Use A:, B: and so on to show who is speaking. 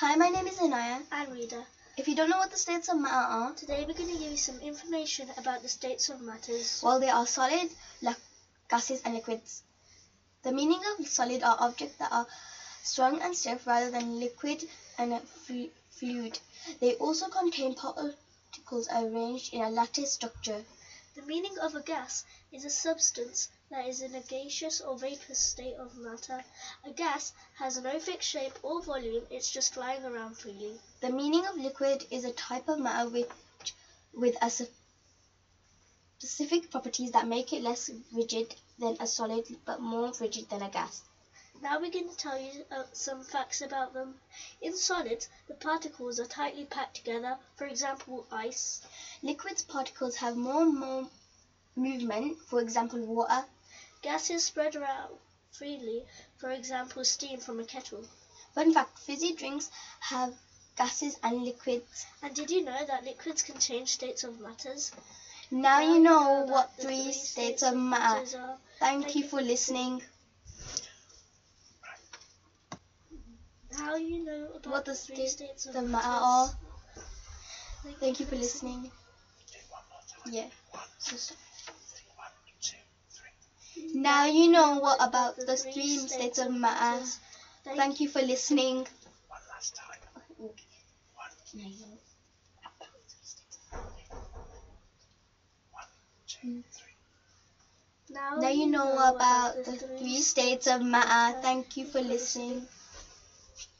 A: Hi, my name is Anaya.
B: and Rita.
A: If you don't know what the states of matter are,
B: Today we're going to give you some information about the states of matters.
A: well, they are solid, like gases, and liquids. The meaning of solid are objects that are strong and stiff rather than liquid and flu- fluid. They also contain particles arranged in a lattice structure.
B: The meaning of a gas is a substance that is in a gaseous or vaporous state of matter. A gas has no fixed shape or volume, it's just flying around freely.
A: The meaning of liquid is a type of matter which, with a specific properties that make it less rigid than a solid but more rigid than a gas.
B: Now we're going to tell you uh, some facts about them. In solids, the particles are tightly packed together, for example, ice.
A: Liquids particles have more more movement, for example water.
B: Gases spread around freely, for example, steam from a kettle.
A: Fun fact, fizzy drinks have gases and liquids.
B: And did you know that liquids can change states of matters?
A: Now
B: Now
A: you know
B: about
A: what three states of matter.
B: are.
A: Thank you for listening.
B: How you know about
A: What the
B: three
A: states
B: of
A: matter are. Uh, Thank you for listening. Yeah. So. Now you know what about the three states of matter. Uh, Thank you for listening.
C: One last time. One, two, three.
B: Now,
A: Now you know about the three states of matter. Uh, Thank you for listening.